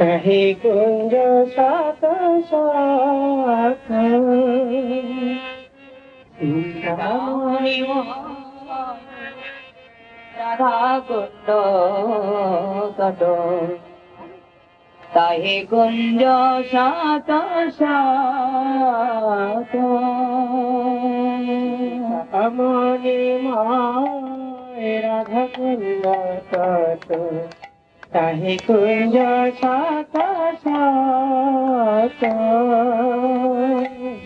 নাহি কুঞ্জ রাধা কুণ্ড কট। তাহে কুঞ্জ সাত সাত। মনে মা রাধা কুঞ্জ সাত তাহে কুঞ্জ সাত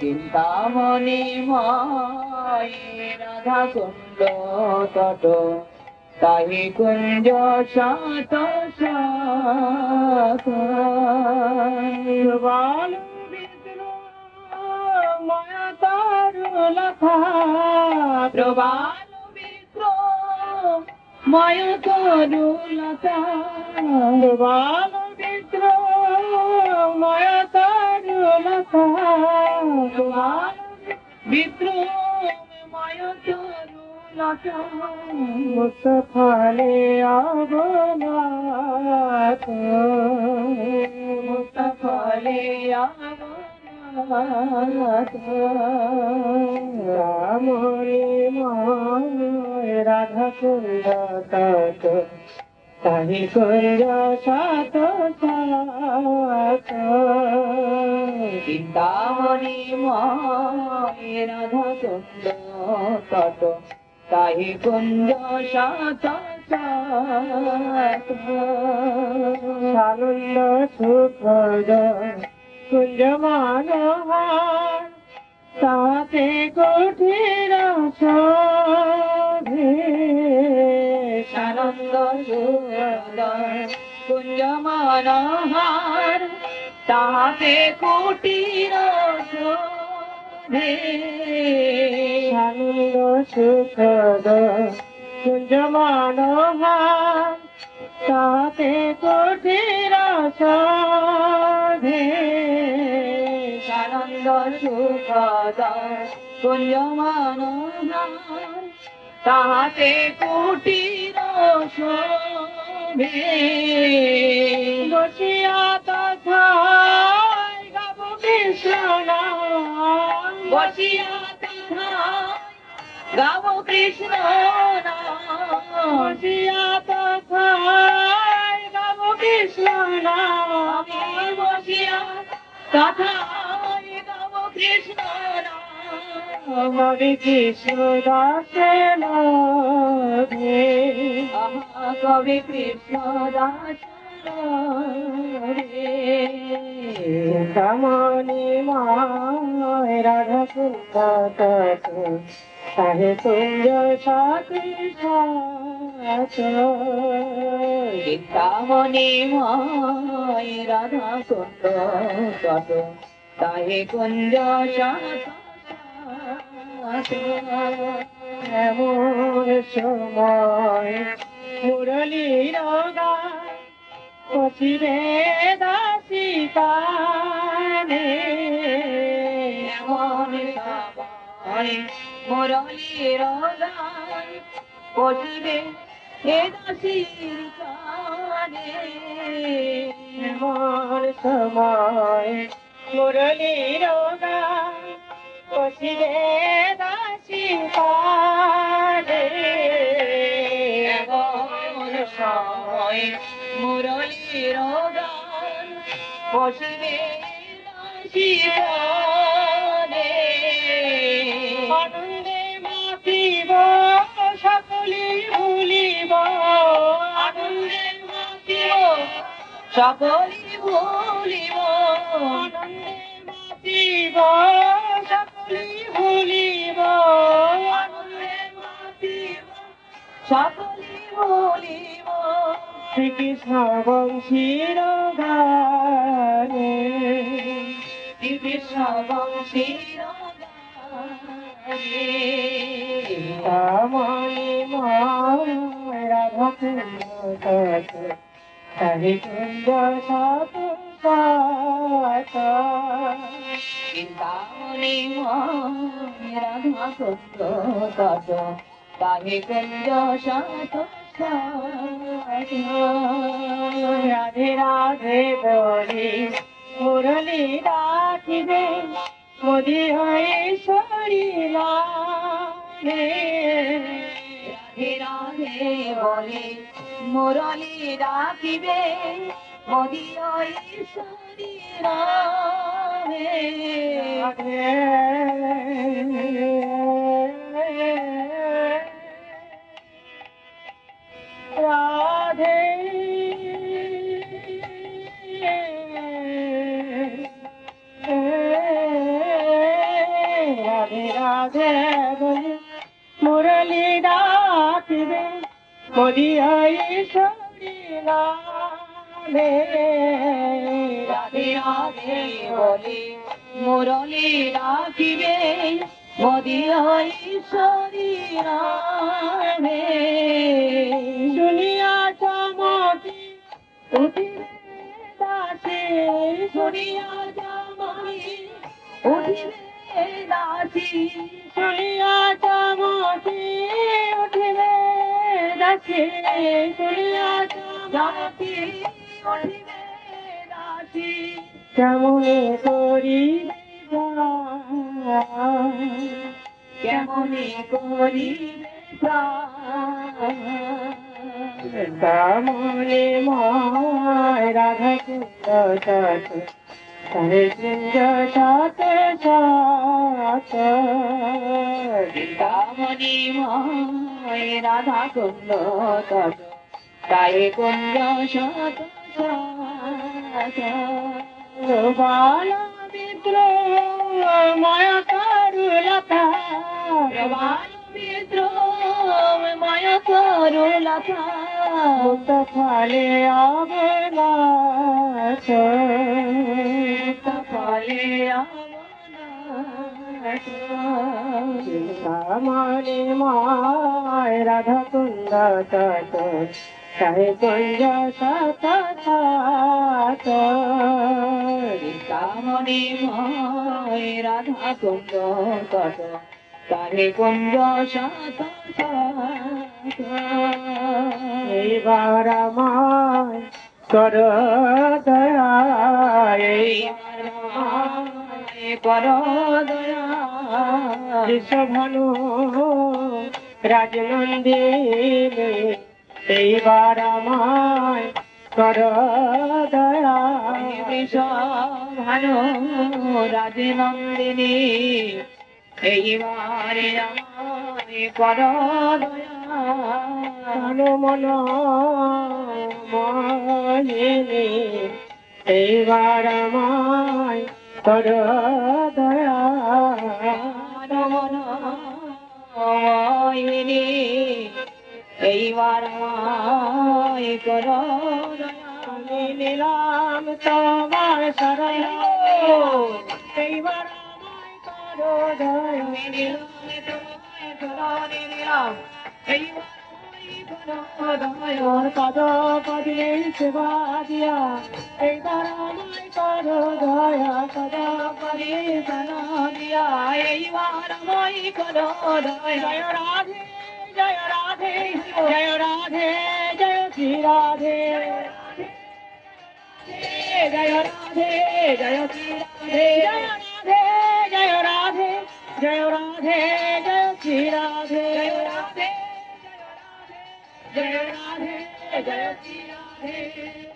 চিন্তামণি রাধা কুণ্ড তট। তাহি কুঞ্জ সাত সাত মায়া তারু প্রবাল মিত্র ময় তরু লতা বাল মিত্র মায়া তারু লথা প্রবাল মিত্র ময় তরু লতা মুস্তফালে আবনাথ মুস্তফলে আমরে মনে রাধা কুন্দ তত তাহি কুন্দ সাত সাত। চিন্তামণি মনে রাধা কুন্দ তত তাহি কুন্দ সাত সাত। সারল্য সুখদ কুঞ্জ মানহার তাতে কঠিন সানন্দ সুন্দর কুঞ্জ মনোহার তাহাতে কুটির সানন্দ সুখদ কুঞ্জ মানহার তাতে কঠিন শোভে মনোহার তাহাতে কুটির শোভে বসিয়া তথা বসিয়া তথা গাব কৃষ্ণ। বসিয়া তথা গাব কৃষ্ণ বসিয়া তথা হরে কৃষ্ণ দাসে রাধে কবি কৃষ্ণ দাস চিন্তামণি মায় রাধা সুন্দর তাহে সুন্দর চিন্তামণি মায় রাধা সুন্দর তাহে কুঞ্জ এমন সময় মুরলীর কচিরে দাসী কানে এমন সময় মুরলীর গান পশিবে হে দাসীর কানে এমন সময় ಮುರಳೀರೋಗ ಕೊಸಿದೆ ದಾಸಿ ಪಾಲೆ মুরলীরোগ বসবে জীবনে আনন্দে মাতিব সকলে ভুলিব। আনন্দে মাতিব সকলে ভুলিব। ভুলিব, সকলি ভুলিব সকলি ভুলিব, শ্রীকৃষ্ণ বংশীর গানে। শ্রীকৃষ্ণ বংশীর গানে। রাধা কুন্দ কাহে কুন্দ রাধে রাধে বলি মুরলি রাখিবে মোদি হয়ে শরীরা রাধে রাধে বলে মুরলি রাখিবে মদিয়ায় সারি রামে রাধে। রাধে রাধে মুরলি ডাকবে। মদিয়ায় সারি রাম নামে রাধে রাধে বলে। মুরলি রাখিবে মদিয় ঈশ্বরী রামে শুনিয়া চমকি উঠিবে দাসে, শুনিয়া জামাই উঠিবে দাসী। শুনিয়া চমকি উঠিবে দাসে, শুনিয়া দাসী কেমন করি কেমন করি মনে মায় রাধা কুন্দ কুন্দ রাধা কুন্দ তাই কুন্দ সাত বাল বিদ্রোহ মায়া করুলতা বাল বিদ্রোহ মায়া করুলতা তফালে আবনাচ তফালে আবনাচ চিন্তামণি মায় রাধা কুন্দ তত তাই কইরা সাতা তামনি মই রাধা কুঞ্জ কত তারে কুঞ্জ সাতা এবার কর দয়া ভালো রাজনন্দিনী এইবার আমায় কর দয়া। ভালো রাজনন্দিনী এইবারে আমায় কর দয়া। মন মন এইবার আমায় কর দয়া। মহিনী এইবার আমায় কর আমি নিলাম তোমার শরণ। এইবার আমায় করো দয়া তোর পদ পদে সেবা দিয়া এইবার আমায় করো দয়া পদ পদে জয় রাধে जय राधे जय राधे, जय श्री राधे। जय राधे, जय श्री राधे, जय राधे जय राधे जय राधे, जय श्री राधे। जय राधे जय राधे, जय श्री राधे।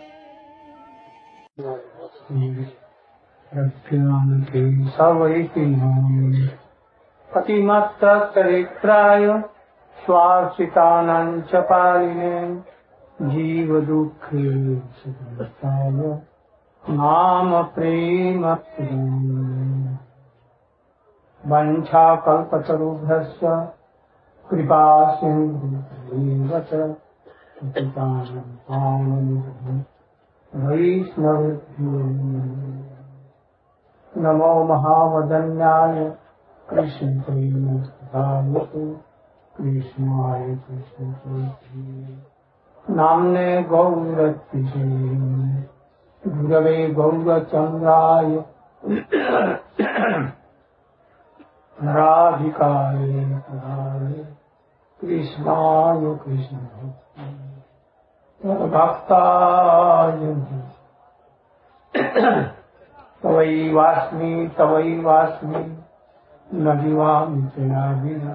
रज्ञानते सवैति नोमि पतिमत्तरित्राय स्वार्थितानां च पालिने। जीवदुःखे सुखताय नाम प्रेम वञ्छाकल्पतरुभ्यश्च कृपा सिन्धुभ्येव च वैष्णव नमो महावदन्याय। कृष्ण कृष्णाय कृष्ण नाम्ने गौरतिशे गुरवे गौरचन्द्राय राधिकाय कृष्णाय कृष्ण भक्ताय तवैवास्मि तवैवास्मि न जीवामि चनाभिना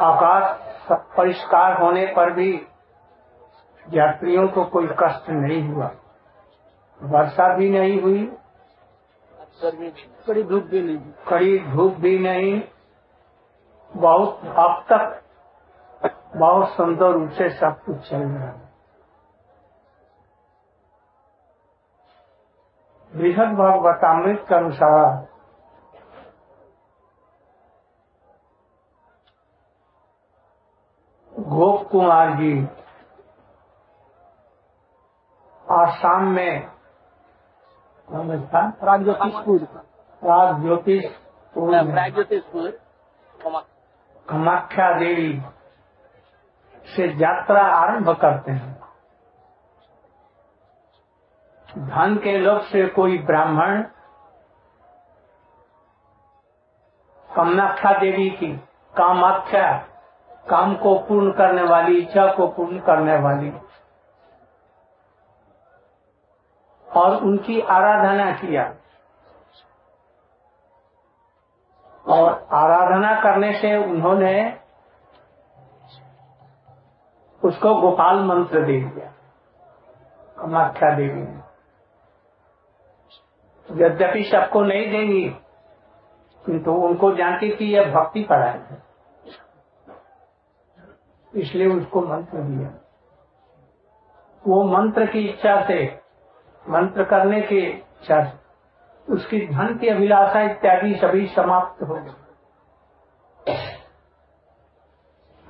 आकाश परिष्कार होने पर भी यात्रियों को कोई कष्ट नहीं हुआ। वर्षा भी नहीं हुई। कड़ी धूप भी नहीं कड़ी धूप भी नहीं। बहुत अब तक बहुत सुंदर रूप से सब कुछ चल रहा है। बृहद भागवतामृत के अनुसार गोप कुमार जी आसाम में राग ज्योतिषपुर राज ज्योतिष राग ज्योतिषपुर कामाख्या देवी से यात्रा आरंभ करते हैं। धन के लोभ से कोई ब्राह्मण कामाख्या देवी की कामाख्या काम को पूर्ण करने वाली, इच्छा को पूर्ण करने वाली। और उनकी आराधना किया। और आराधना करने से उन्होंने उसको गोपाल मंत्र दे दिया, कामाख्या देवी ने। यद्यपि सबको नहीं देंगी, किंतु उनको जानती थी यह भक्ति पढ़ाई है। इसलिए उसको मंत्र दिया। वो मंत्र की इच्छा से, मंत्र करने की इच्छा से, उसकी धन की अभिलाषा इत्यादि सभी समाप्त हो गई।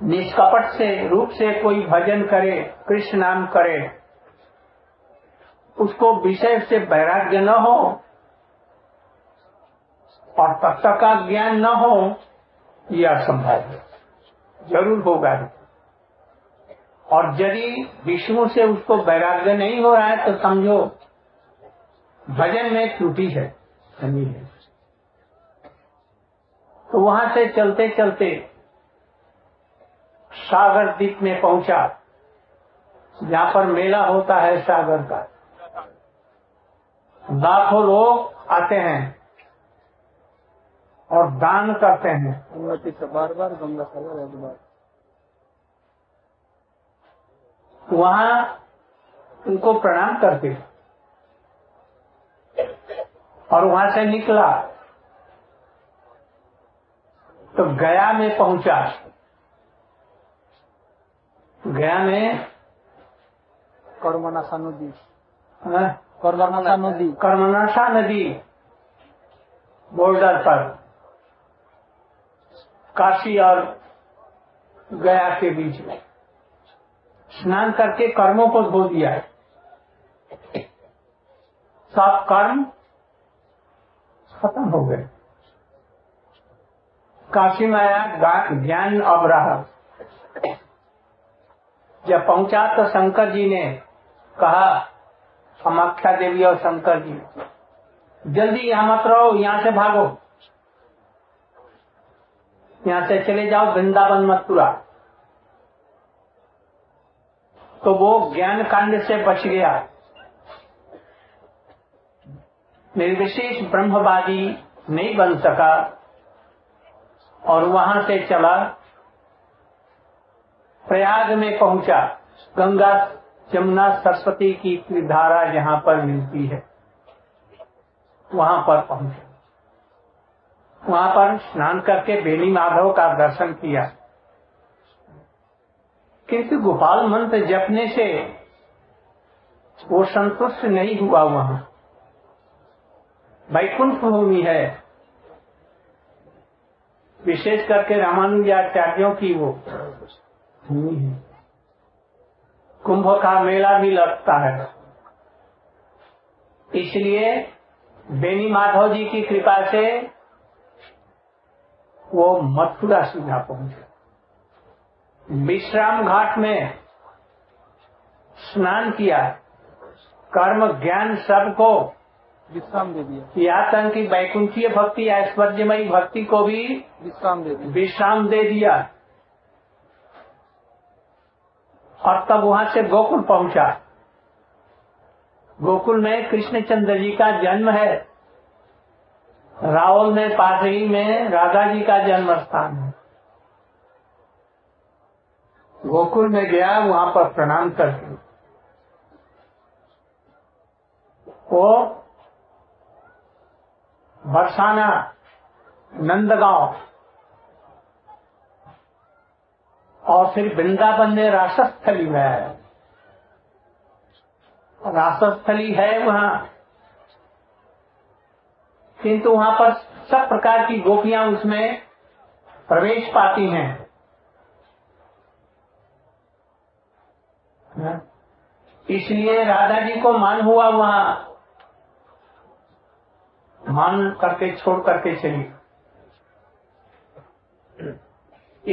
निष्कपट से, रूप से कोई भजन करे, कृष्ण नाम करे, उसको विषय से वैराग्य न हो, और तत्व का ज्ञान न हो यह असंभव है। ज़रूर होगा। और यदि विष्णु से उसको वैराग्य नहीं हो रहा है तो समझो, भजन में त्रुटि है, कमी है। तो वहाँ से चलते चलते सागर द्वीप में पहुँचा। जहाँ पर मेला होता है सागर का। लाखों लोग आते हैं और दान करते हैं। बार बार गंगा सागर एक बार वहाँ उनको प्रणाम करते और वहाँ से निकला। तो गया में पहुँचा। गया में कर्मनाशा नदी। हाँ, कर्मनाशा नदी। कर्मनाशा नदी बॉर्डर पर। काशी और गया के बीच में। स्नान करके कर्मों को धो दिया है। सब कर्म खत्म हो गए। काशी में आया ज्ञान अब रहा। जब पहुँचा तो शंकर जी ने कहा कामाख्या देवी और शंकर जी, जल्दी यहाँ मत रहो, यहाँ से भागो। यहाँ से चले जाओ वृंदावन मथुरा। तो वो ज्ञान कांड से बच गया। निर्विशेष ब्रह्मवादी नहीं बन सका और वहाँ से चला, प्रयाग में पहुँचा। गंगा जमुना सरस्वती की धारा जहाँ पर मिलती है। वहाँ पर पहुँचे। वहाँ पर स्नान करके बेली माधव का दर्शन किया। किंतु गोपाल मंत्र जपने से वो संतुष्ट नहीं हुआ वहाँ। वैकुंठ भूमि है। विशेष करके रामानुजाचार्यों की वो भूमि है। कुंभ का मेला भी लगता है। इसलिए बेनी माधव जी की कृपा से वो मथुरा सीधा पहुँचे। विश्राम घाट में स्नान किया कर्म ज्ञान सबको विश्राम दे दिया। यहाँ तक की वैकुंठीय भक्ति ऐश्वर्यमयी भक्ति को भी विश्राम दे दिया। विश्राम दे दिया। और तब वहाँ से गोकुल पहुँचा। गोकुल में कृष्णचंद्र जी का जन्म है। रावल में पासरी में राधा जी का जन्म स्थान है। गोकुल में गया, वहाँ पर प्रणाम करके वो बरसाना, नंदगांव, और फिर वृंदावन में रासस्थली में। है है वहाँ। किंतु वहाँ पर सब प्रकार की गोपियाँ उसमें प्रवेश पाती हैं। इसलिए राधा जी को मान हुआ वहाँ। मान करके, छोड़ करके चली।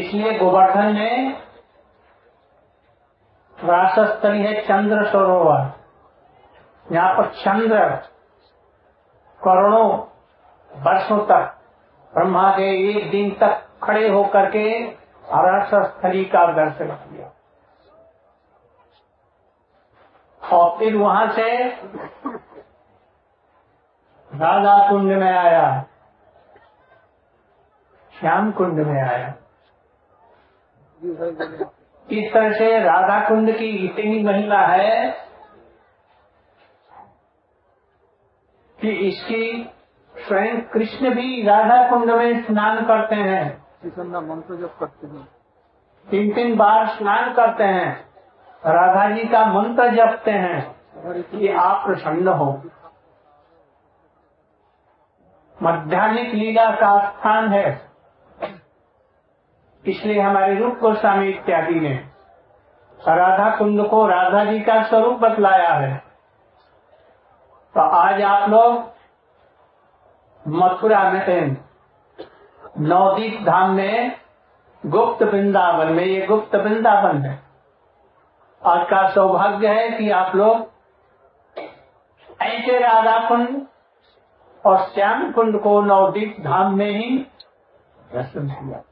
इसलिए गोवर्धन में रासस्थली है चंद्र सरोवर। यहाँ पर चंद्र करोड़ों वर्षों तक ब्रह्मा के एक दिन तक खड़े होकर के रासस्थली का दर्शन किया। और फिर वहाँ से राधा कुंड में आया श्याम कुंड में आया। इस तरह से राधा कुंड की इतनी महिला है कि इसकी स्वयं कृष्ण भी राधा कुंड में स्नान करते हैं। हैं। तीन तीन बार स्नान करते हैं। राधा जी का मंत्र जपते हैं कि आप प्रसन्न हो। मध्यान्हिक लीला का स्थान है। इसलिए हमारे रूप गोस्वामी इत्यादि ने राधा कुंड को राधा जी का स्वरूप बतलाया है। तो आज आप लोग मथुरा में नवदीप धाम में गुप्त वृंदावन में ये गुप्त वृंदावन है। आज का सौभाग्य है कि आप लोग ऐसे राधा कुंड और श्याम कुंड को नवदीप धाम में ही दर्शन किया।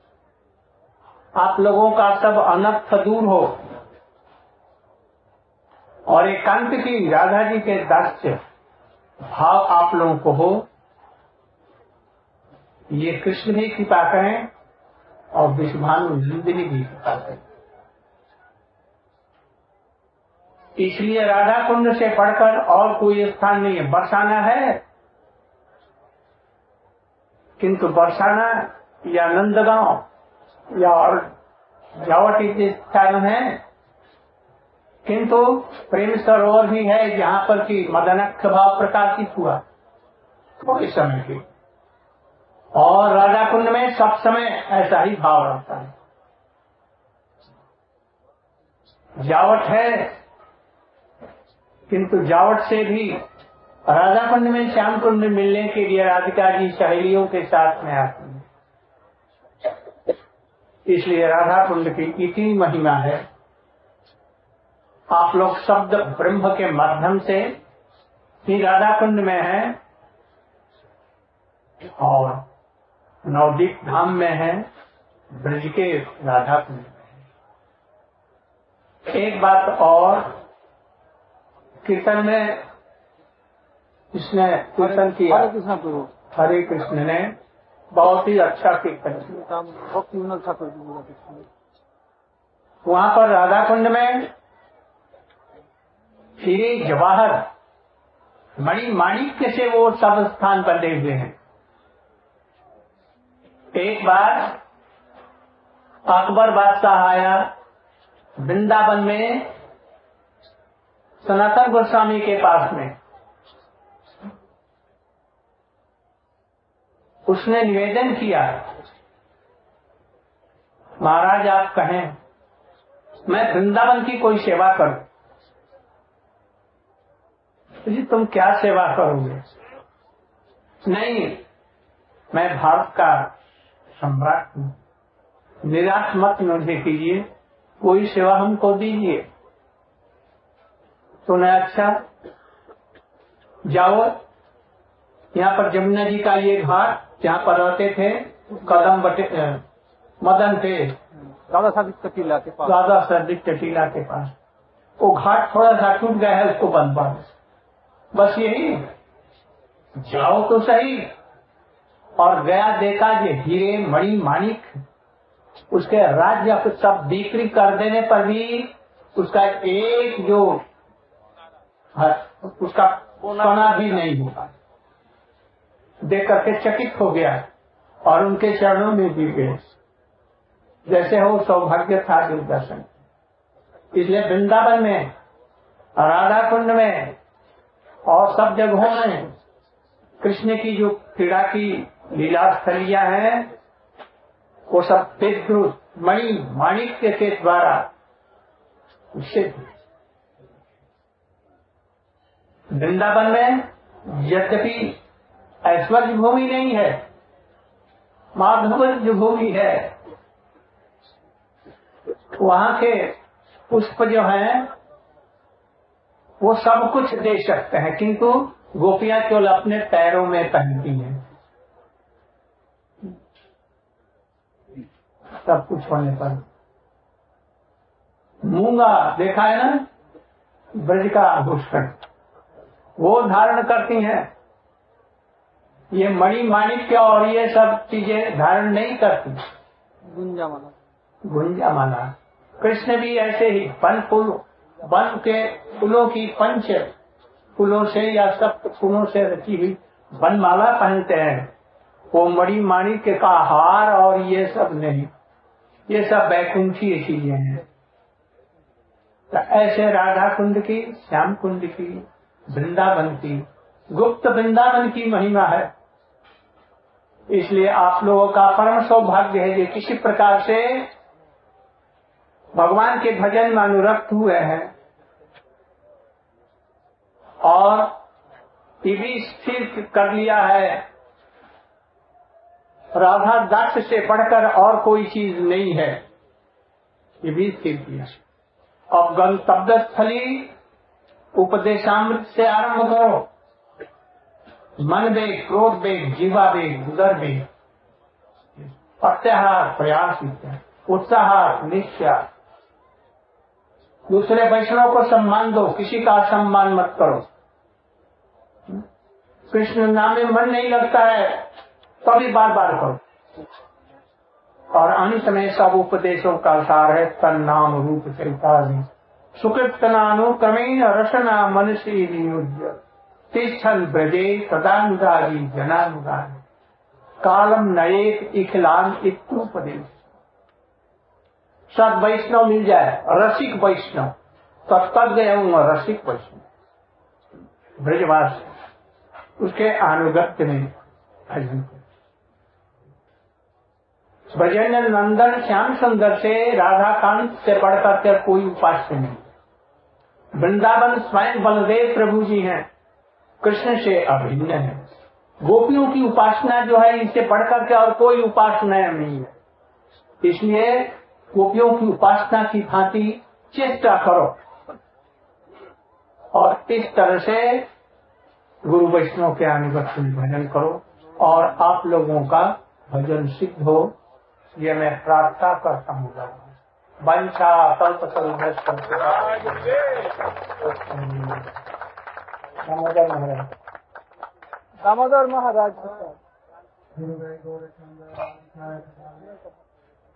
आप लोगों का सब अनर्थ दूर हो। और एकांत की राधा जी के दास्य भाव आप लोगों को हो। ये कृष्ण भी कृपा करें और विश्वभानु नंदिनी भी कृपा करें। इसलिए राधा कुंड से पढ़कर और कोई स्थान नहीं है। बरसाना है, किंतु बरसाना या नंदगांव या और जावट इतने स्थान है, किंतु प्रेम सरोवर भी है जहाँ पर की मदनक्ष भाव प्रकाशित हुआ थोड़े समय के और राधा कुंड में सब समय ऐसा ही भाव रहता है। जावट है किंतु जावट से भी राधा कुंड में श्याम कुंड मिलने के लिए राधिका जी सहेलियों के साथ में आती है। इसलिए राधा कुंड की इतनी महिमा है। आप लोग शब्द ब्रह्म के माध्यम से ही राधा कुंड में है और नवदीप धाम में है ब्रज के राधा कुंड में एक बात और कीर्तन में इसने कीर्तन किया। हरे कृष्ण प्रभु। हरे कृष्ण ने बहुत ही अच्छा कीर्तन किया। वहाँ पर राधा कुंड में श्री जवाहर मणि माणिक्य से वो सब स्थान बने हुए हैं। एक बार अकबर बादशाह आया वृंदावन में सनातन गोस्वामी के पास में। उसने निवेदन किया, महाराज, आप कहें, मैं वृंदावन की कोई सेवा करूँ? जी, तुम क्या सेवा करोगे? नहीं, मैं भारत का सम्राट हूँ। निराश मत मुझे कीजिए, कोई सेवा हमको दीजिए। तो मैं अच्छा जाओ। यहाँ पर जमुना जी का ये घाट जहाँ पर रहते थे कदम बटे मदन थे। दादा साहब कटीला के पास। दादा सर्दिक चटीला के पास। वो घाट थोड़ा सा टूट गया है उसको बंद दो। बस यही जाओ तो सही। और गया देखा ये हीरे मणि माणिक उसके राज्य सब बिक्री कर देने पर भी उसका एक जो उसका सोना भी नहीं होगा। देख करके चकित हो गया और उनके चरणों में भी गए। जैसे हो सौभाग्य था जो दर्शन इसलिए वृंदावन में राधा कुंड में और सब जगहों में कृष्ण की जो क्रीड़ा की लीला स्थलियाँ हैं वो सब विद्युत मणि माणिक्य के द्वारा सिद्ध वृंदावन में यद्यपि ऐश्वर्य भूमि नहीं है, माधुर्य भूमि है, वहाँ के पुष्प जो हैं, वो सब कुछ दे सकते हैं, किंतु गोपियाँ केवल अपने पैरों में पहनती हैं। सब कुछ होने पर। मूँगा, देखा है ना? ब्रज का आभूषण। वो धारण करती हैं। ये मणि माणिक्य और ये सब चीज़ें धारण नहीं करती। गुंजा माला गुंजा माला कृष्ण भी ऐसे ही वन फूल वन के फूलों की पंच फूलों से या सप्त फूलों से रची हुई वन माला पहनते हैं। वो मणि माणिक्य का हार और ये सब नहीं। ये सब बैकुंठी चीज़ें हैं। तो ऐसे राधा कुंड की श्याम कुंड की वृंदावन की। गुप्त वृंदावन की महिमा है। इसलिए आप लोगों का परम सौभाग्य है कि किसी प्रकार से भगवान के भजन में अनुरक्त हुए हैं। और भी स्थिर कर लिया है। राधा दास से बढ़कर और कोई चीज़ नहीं है। ये भी स्थिर किया। अब गंतव्य स्थली उपदेशामृत से आरंभ करो। मन बेग क्रोध बेग जीवा बेग उदर बेग प्रत्याहार, प्रयास उत्साह निश्चय। दूसरे वैष्णव को सम्मान दो, किसी का सम्मान मत करो। कृष्ण नाम में मन नहीं लगता है, तभी बार बार करो। और अंत में सब उपदेशों का सार है तन नाम रूप चरितादि सुकृतनानुक्रमेण रसना मनसी नियोज्य, तिष्ठन ब्रजे सदानुरागी जनानुरागी। कालम नएक इखलान इत्युपदेश। सद वैष्णव मिल जाए, रसिक वैष्णव। तत्तज्ञ रसिक वैष्णव। ब्रजवास, उसके अनुगत्य में भजन। ब्रजेंद्र नंदन श्याम सुंदर से राधा कांत से बढ़कर कोई उपास्य नहीं। वृंदावन स्वयं बलदेव प्रभु जी हैं। कृष्ण से अभिन्न है। गोपियों की उपासना जो है इससे बढ़कर के और कोई उपासना नहीं है। इसलिए गोपियों की उपासना की भांति चेष्टा करो। और इस तरह से गुरु वैष्णव के अनुगत भजन करो और आप लोगों का भजन सिद्ध हो। ये मैं प्रार्थना करता हूँ। वंशा कल्प दामोदर महाराज दामोदर महाराज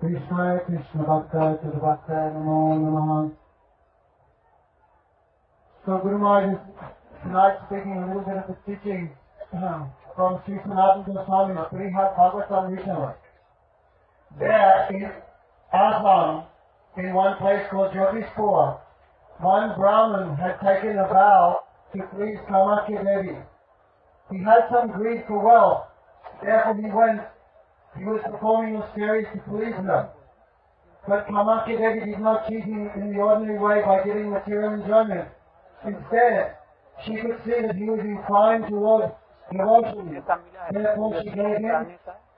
Krishna Krishna Bhakta Tadavakta Namo Namaha. So Guru Maharaj is tonight taking a little bit of the teaching uh, from Sri Sanatana Goswami, Prihat Bhagavatam Vishnu. There in Assam, in one place called Jyotishpur, one Brahmin had taken a vow to please Kamakya Devi. He had some greed for wealth, therefore he went he was performing austerities to please her. But Kamakya Devi did not cheat him in the ordinary way by giving material enjoyment. Instead, she could see that he was inclined towards devotion. Therefore, she gave him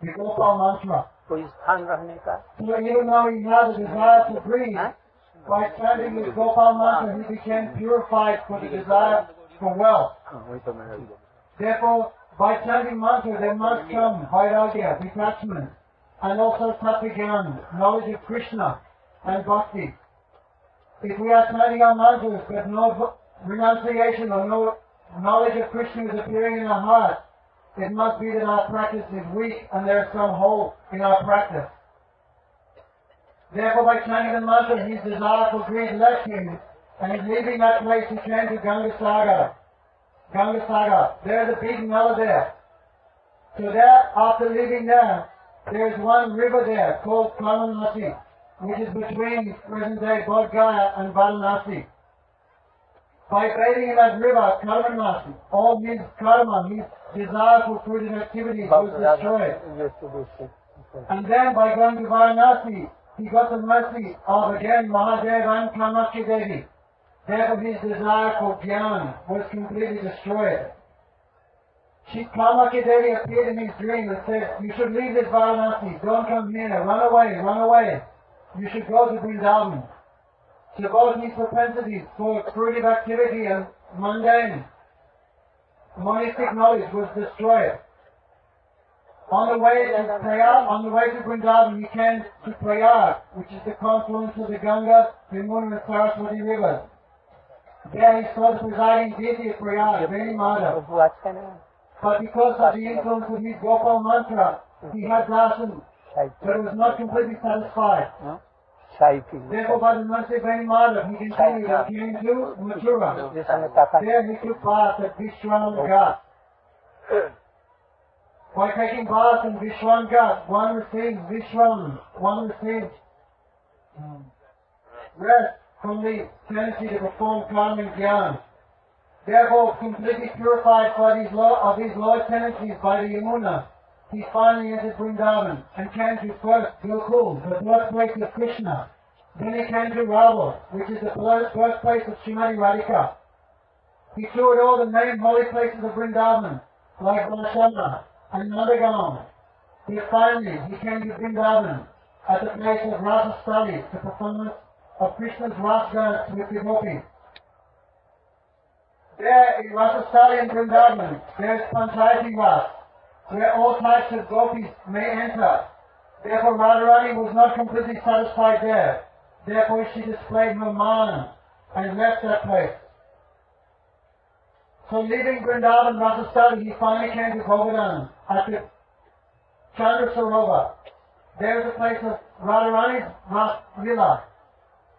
the Gopal mantra. कोई स्थान रहने का So even though he had a desire to breathe, by chanting the Gopal mantra, he became purified for the desire for wealth. हाँ, वही तो मैं Therefore, by chanting mantra, there must come vairagya, detachment, and also tattva knowledge of Krishna and bhakti. If we are chanting our mantras but no v- renunciation or no knowledge of Krishna is appearing in our heart, it must be that our practice is weak and there is some hole in our practice. Therefore, by chanting the mantra, his desire for greed left him, and he's leaving that place he came to Ganga Sagar. Ganga Sagar. There's a big mellow there. So there, after leaving there, there's one river there called Kalanasi, which is between present-day Bodh Gaya and Varanasi. By bathing in that river, Kalanasi, all his karma, his desire for fruited activities was destroyed. And then by going to Varanasi, he got the mercy of again Mahadev and Kamakya Devi. Therefore his desire for Gyan was completely destroyed. She, Kamakya Devi appeared in his dream and said, you should leave this Varanasi, don't come here, run away, run away. You should go to Vrindavan. So both his propensities for fruitive activity and mundane monistic knowledge was destroyed. On the way to Prayag, on the way to Vrindavan, he came to Prayag, which is the confluence of the Ganga, Vimuna and Saraswati rivers. There he saw the presiding deity of Prayag, Veni Madhav. अच्छा But because of the influence of his Gopal mantra, he had darshan, but was not completely satisfied. exciting. Derivado não se vem By taking bath in Vishwanga, one receives Vishwam, one receives hmm. rest from the tendency to perform karmic jnana. Therefore, completely purified by these law, of these lower tendencies by the Yamuna he finally entered Vrindavan and came to first Gokul, the birthplace of Krishna. Then he came to Raval, which is the birth- birthplace of Srimati Radhika. He toured all the main holy places of Vrindavan, like Valashana and Nandagaon. Then finally, he came to Vrindavan at the place of Rasastali, the performance of Krishna's Ras dance with the gopis. There in Rasastali and Vrindavan, there is Panchayati Ras, where all types of gopis may enter. Therefore Radharani was not completely satisfied there. Therefore she displayed her man and left that place. So leaving Vrindavan, Rasastali, he finally came to Govardhan at the Chandra Sarovar. There is a place of Radharani's Ras.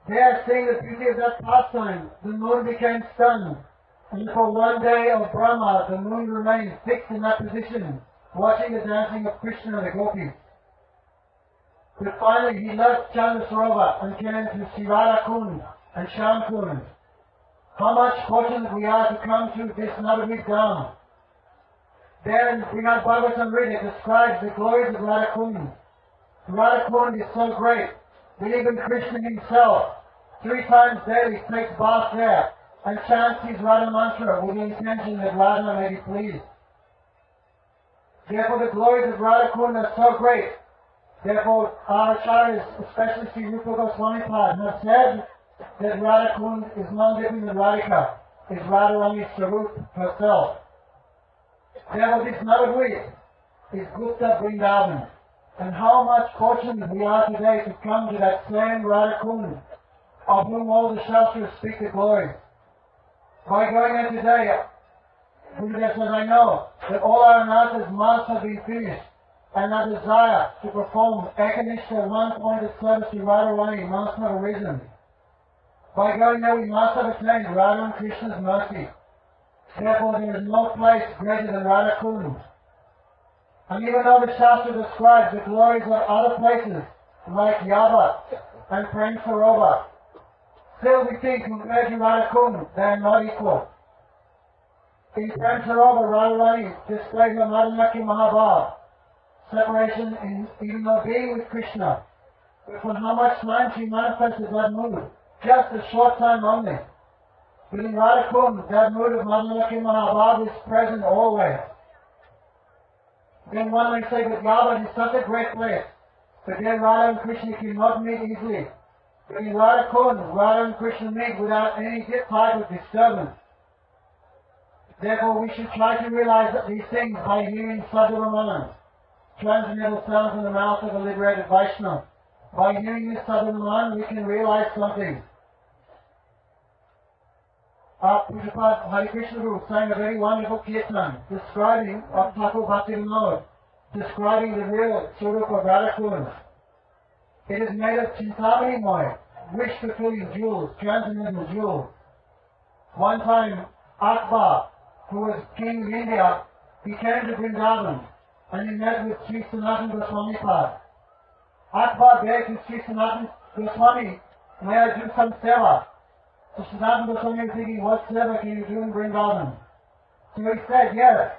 There, seeing the beauty of that pastime, the moon became stunned. And for one day of Brahma, the moon remained fixed in that position, watching the dancing of Krishna and the gopis. But finally he left Chandra Sarovar and came to Shivara Kund and Sham Kund. How much fortunate we are to come to this Navadvip Dham. There in Bhagavatam it describes the glories of Radha Kund. Radha Kund is so great that even Krishna himself, three times daily, takes bath there and chants his Radha mantra with the intention that Radha may be pleased. Therefore the glories of Radha Kund are so great. Therefore our acharyas, especially Sri Rupa Goswami Pad, have said that Radha Kund is none different than Radhika, is Radharani Sarup herself. Therefore this Navadvip is Gupta Vrindavan. And how much fortunate we are today to come to that same Radha Kund, of whom all the Shastras speak the glories. By going there today, Gurudev says, I know that all our anarthas must have been finished. and our desire to perform Ekaniஷ்ഠ one-pointed service to Radharani must have arisen. By going there we must have attained Radha and Krishna's mercy. Therefore there is no place greater than Radha Kund. And even though the Shastra describes the glories of other places, like Yavat and Prem Sarovar, still we think compared to Radha they are not equal. In Prem Sarovar, Radharani displays a Madhumaki Mahabhav, separation in even though being with Krishna. But for how much time she manifested that mood? Just a short time only. But in Radha Kund, that mood of Madhumaki Mahabhav is present always. Then one may say that Yavat is such a great place, but there Radha and Krishna cannot meet easily. But in Radha Kund, Radha and Krishna meet without any type of disturbance. Therefore we should try to realize that these things by hearing Sadhuramanas, transcendental sounds in the mouth of a liberated Vaishnava. By hearing this Sadhuramanan, we can realize something. Our Pujapad Hari Krishna Guru sang a very wonderful kirtan describing of Thakur Bhakti describing the real Surup of. It is made of Chintamani Moy, wish fulfilling jewels, transcendental jewels. One time, Akbar, who was king of India, he came to Vrindavan and he met with Sri Sanatan Goswami Pad. Akbar begged to Sri Sanatan Goswami, may I do some seva? So Sanatan Goswami was thinking, what seva can you do in Vrindavan? So he said, yes,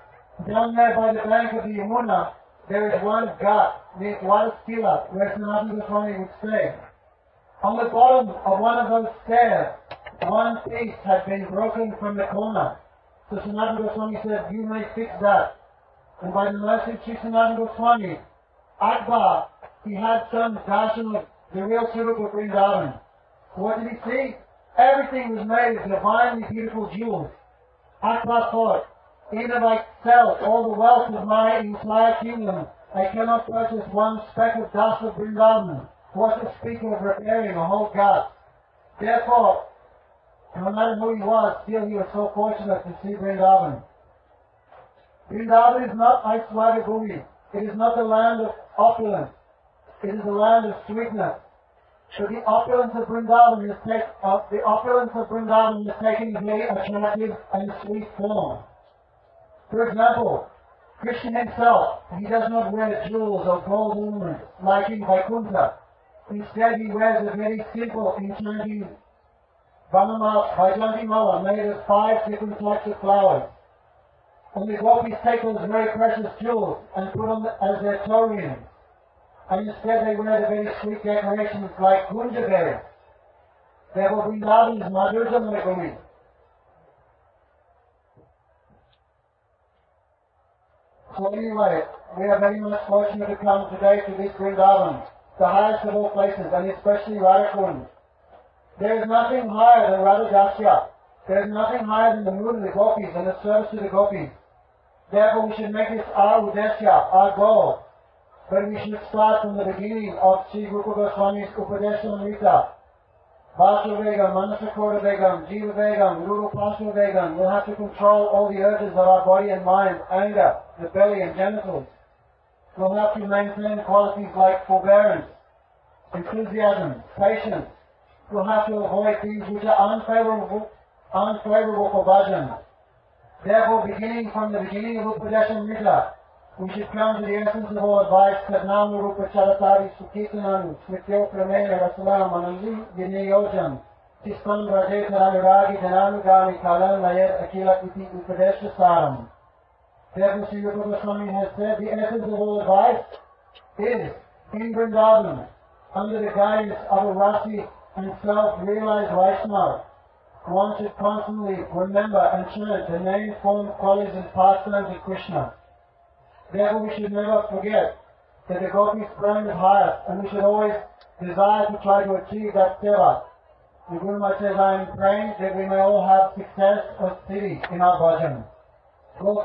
down there by the bank of the Yamuna, there is one ghat, named Wadastila, where Sanatan Goswami would stay. On the bottom of one of those stairs, one piece had been broken from the corner. Sanatan Goswami said, you may fix that. And by the mercy of Sri Sanatan Goswami, Akbar, he had some darshan of the real Surup of Vrindavan. What did he see? Everything was made of divinely beautiful jewels. Akbar thought, even if I sell all the wealth of my entire kingdom, I cannot purchase one speck of dust of Vrindavan. What to speak of repairing a whole god? Therefore, no matter who he was, still he was so fortunate to see Vrindavan. Vrindavan is not Aishwarya Bhumi. It is not the land of opulence. It is the land of sweetness. So the opulence of Vrindavan is take, uh, the opulence of Vrindavan is taking very attractive and sweet form. For example, Krishna himself, he does not wear jewels or gold ornaments like in Vaikuntha. Instead, he wears a very simple, enchanting Vajanti mala made of five different types of flowers. And the gopis take those very precious jewels and put them as their torians. And instead they wear the very sweet decorations like gunja berries. Therefore Vrindavan is Madhurja Megumi. So anyway, we are very much fortunate to come today to this Vrindavan, the highest of all places, and especially Radhakund. There is nothing higher than Radhadasya. There is nothing higher than the mood of the gopis and the service to the gopis. Therefore we should make this our udesya, our goal. But we should start from the beginning of Sri Rupa Goswami's Upadeshamrita. Bhakti Vegam, Manasakota Vegam, Jiva Vegam, Guru Pasha Vegam. We'll have to control all the urges of our body and mind, anger, the belly and genitals. We'll have to maintain qualities like forbearance, enthusiasm, patience. We'll have to avoid things which are unfavorable, unfavorable for bhajan. Therefore, beginning from the beginning of Upadeshamrita, we should come to the essence of all advice, Sadnam Rupa Charatari Sukhitanam, Smrityo Pramena Rasalam Anandi Vinayojam, Tispan Raje Taranuragi Dhananugami Kalan Layet Akila Iti Upadesha Saram. Therefore, Sri Rupa Goswami has said the essence of all advice is in Vrindavan, under the guidance of a Rasi and self-realized Vaishnava. One should constantly remember and chant the name, form, qualities and pastimes of Krishna. Therefore we should never forget that the gopis brand is highest and we should always desire to try to achieve that seva. The Guru Maharaj says, I am praying that we may all have success or city in our bhajan. Go.